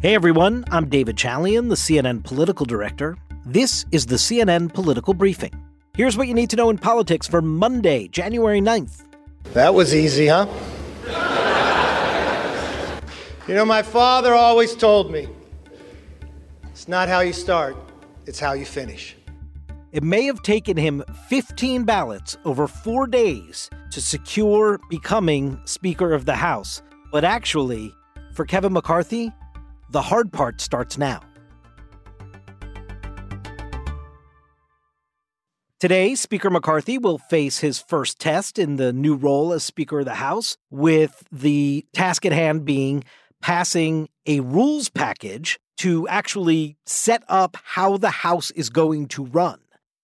Hey everyone, I'm David Chalian, the CNN political director. This is the CNN Political Briefing. Here's what you need to know in politics for Monday, January 9th. That was easy, huh? you know, my father always told me it's not how you start, it's how you finish. It may have taken him 15 ballots over four days to secure becoming Speaker of the House, but actually, for Kevin McCarthy, the hard part starts now. Today, Speaker McCarthy will face his first test in the new role as Speaker of the House, with the task at hand being passing a rules package to actually set up how the House is going to run.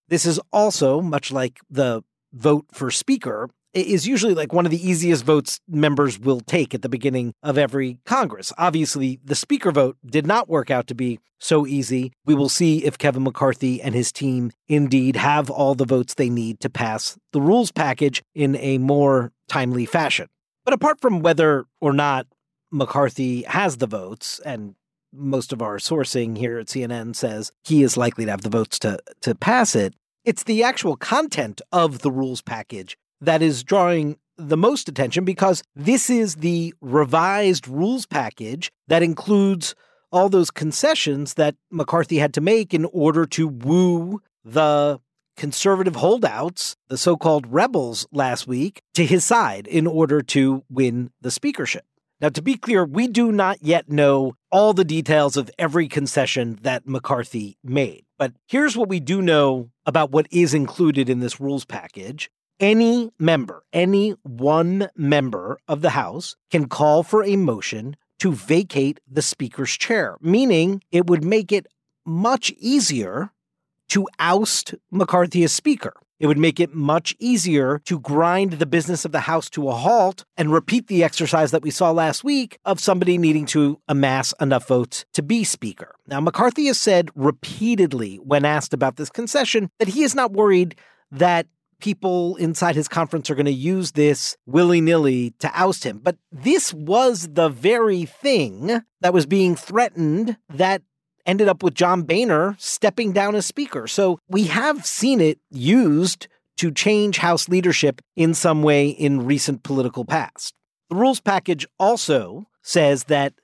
This is also, much like the vote for Speaker, is usually like one of the easiest votes members will take at the beginning of every Congress. Obviously, the speaker vote did not work out to be so easy. We will see if Kevin McCarthy and his team indeed have all the votes they need to pass the rules package in a more timely fashion. But apart from whether or not McCarthy has the votes, and most of our sourcing here at CNN says he is likely to have the votes to, to pass it, it's the actual content of the rules package that is drawing the most attention because this is the revised rules package that includes all those concessions that McCarthy had to make in order to woo the conservative holdouts, the so called rebels last week, to his side in order to win the speakership. Now, to be clear, we do not yet know all the details of every concession that McCarthy made. But here's what we do know about what is included in this rules package any member, any one member of the House can call for a motion to vacate the Speaker's chair, meaning it would make it much easier to oust McCarthy as Speaker. It would make it much easier to grind the business of the House to a halt and repeat the exercise that we saw last week of somebody needing to amass enough votes to be Speaker. Now, McCarthy has said repeatedly when asked about this concession that he is not worried that people inside his conference are going to use this willy nilly to oust him. But this was the very thing that was being threatened that ended up with John Boehner stepping down as Speaker. So we have seen it used to change House leadership in some way in recent political past. The rules package also says that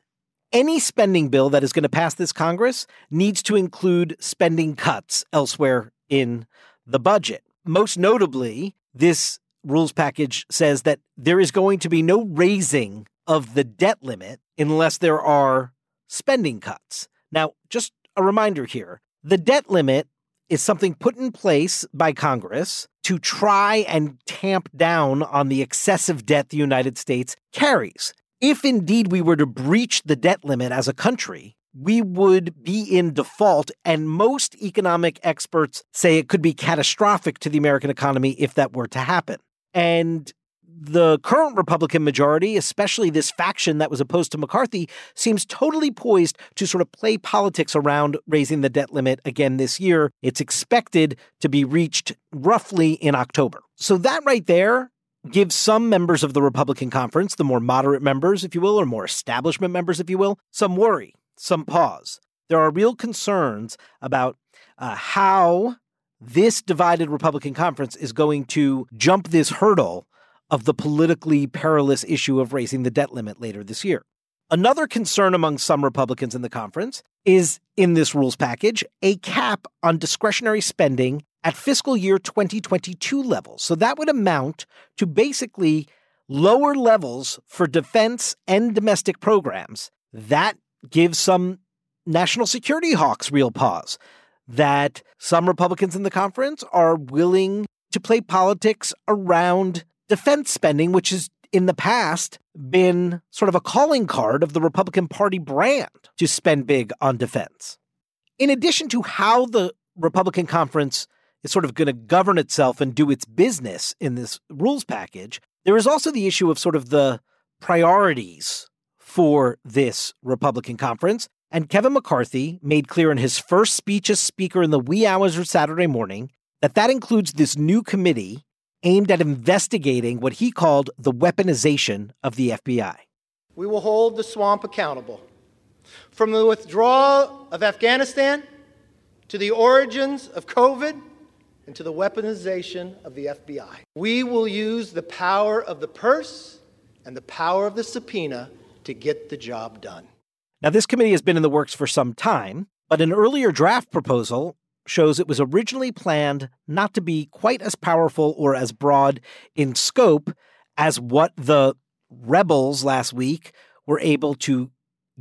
any spending bill that is going to pass this Congress needs to include spending cuts elsewhere in the budget. Most notably, this rules package says that there is going to be no raising of the debt limit unless there are spending cuts. Now, just a reminder here the debt limit is something put in place by Congress to try and tamp down on the excessive debt the United States carries. If indeed we were to breach the debt limit as a country, we would be in default. And most economic experts say it could be catastrophic to the American economy if that were to happen. And the current Republican majority, especially this faction that was opposed to McCarthy, seems totally poised to sort of play politics around raising the debt limit again this year. It's expected to be reached roughly in October. So that right there gives some members of the Republican conference, the more moderate members, if you will, or more establishment members, if you will, some worry some pause. There are real concerns about uh, how this divided Republican conference is going to jump this hurdle of the politically perilous issue of raising the debt limit later this year. Another concern among some Republicans in the conference is in this rules package a cap on discretionary spending at fiscal year 2022 levels. So that would amount to basically lower levels for defense and domestic programs. That give some national security hawks real pause that some Republicans in the conference are willing to play politics around defense spending, which has in the past been sort of a calling card of the Republican Party brand to spend big on defense. In addition to how the Republican conference is sort of going to govern itself and do its business in this rules package, there is also the issue of sort of the priorities for this Republican conference. And Kevin McCarthy made clear in his first speech as Speaker in the wee hours of Saturday morning that that includes this new committee aimed at investigating what he called the weaponization of the FBI. We will hold the swamp accountable. From the withdrawal of Afghanistan to the origins of COVID and to the weaponization of the FBI. We will use the power of the purse and the power of the subpoena to get the job done. Now, this committee has been in the works for some time, but an earlier draft proposal shows it was originally planned not to be quite as powerful or as broad in scope as what the rebels last week were able to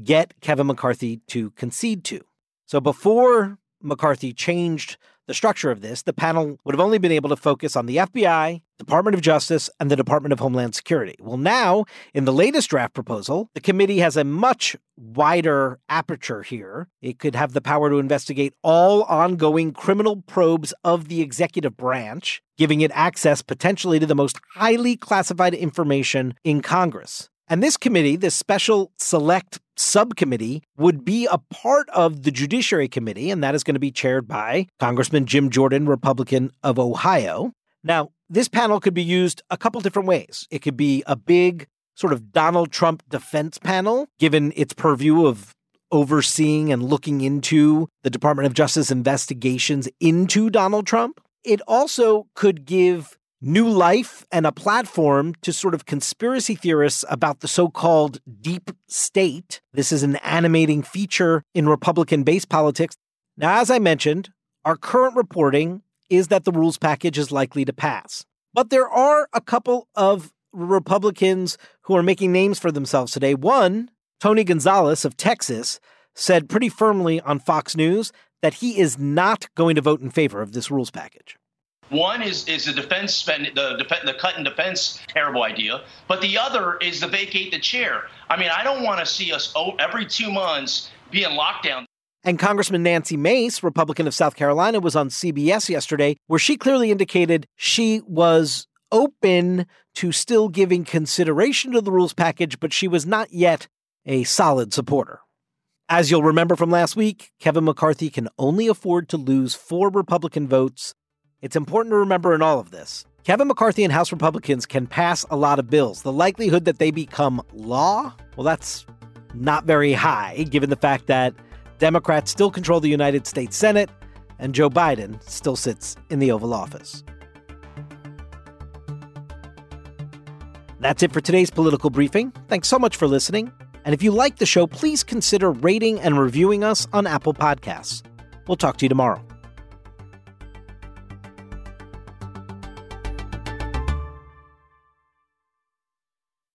get Kevin McCarthy to concede to. So before McCarthy changed the structure of this, the panel would have only been able to focus on the FBI, Department of Justice, and the Department of Homeland Security. Well, now, in the latest draft proposal, the committee has a much wider aperture here. It could have the power to investigate all ongoing criminal probes of the executive branch, giving it access potentially to the most highly classified information in Congress. And this committee, this special select subcommittee, would be a part of the Judiciary Committee, and that is going to be chaired by Congressman Jim Jordan, Republican of Ohio. Now, this panel could be used a couple different ways. It could be a big sort of Donald Trump defense panel, given its purview of overseeing and looking into the Department of Justice investigations into Donald Trump. It also could give new life and a platform to sort of conspiracy theorists about the so called deep state. This is an animating feature in Republican base politics. Now, as I mentioned, our current reporting is that the rules package is likely to pass. But there are a couple of Republicans who are making names for themselves today. One, Tony Gonzalez of Texas, said pretty firmly on Fox News that he is not going to vote in favor of this rules package. One is is the defense spend the the cut in defense terrible idea, but the other is to vacate the chair. I mean, I don't want to see us oh, every two months be in lockdown. And Congressman Nancy Mace, Republican of South Carolina, was on CBS yesterday, where she clearly indicated she was open to still giving consideration to the rules package, but she was not yet a solid supporter. As you'll remember from last week, Kevin McCarthy can only afford to lose four Republican votes it's important to remember in all of this Kevin McCarthy and House Republicans can pass a lot of bills. The likelihood that they become law, well, that's not very high, given the fact that Democrats still control the United States Senate and Joe Biden still sits in the Oval Office. That's it for today's political briefing. Thanks so much for listening. And if you like the show, please consider rating and reviewing us on Apple Podcasts. We'll talk to you tomorrow.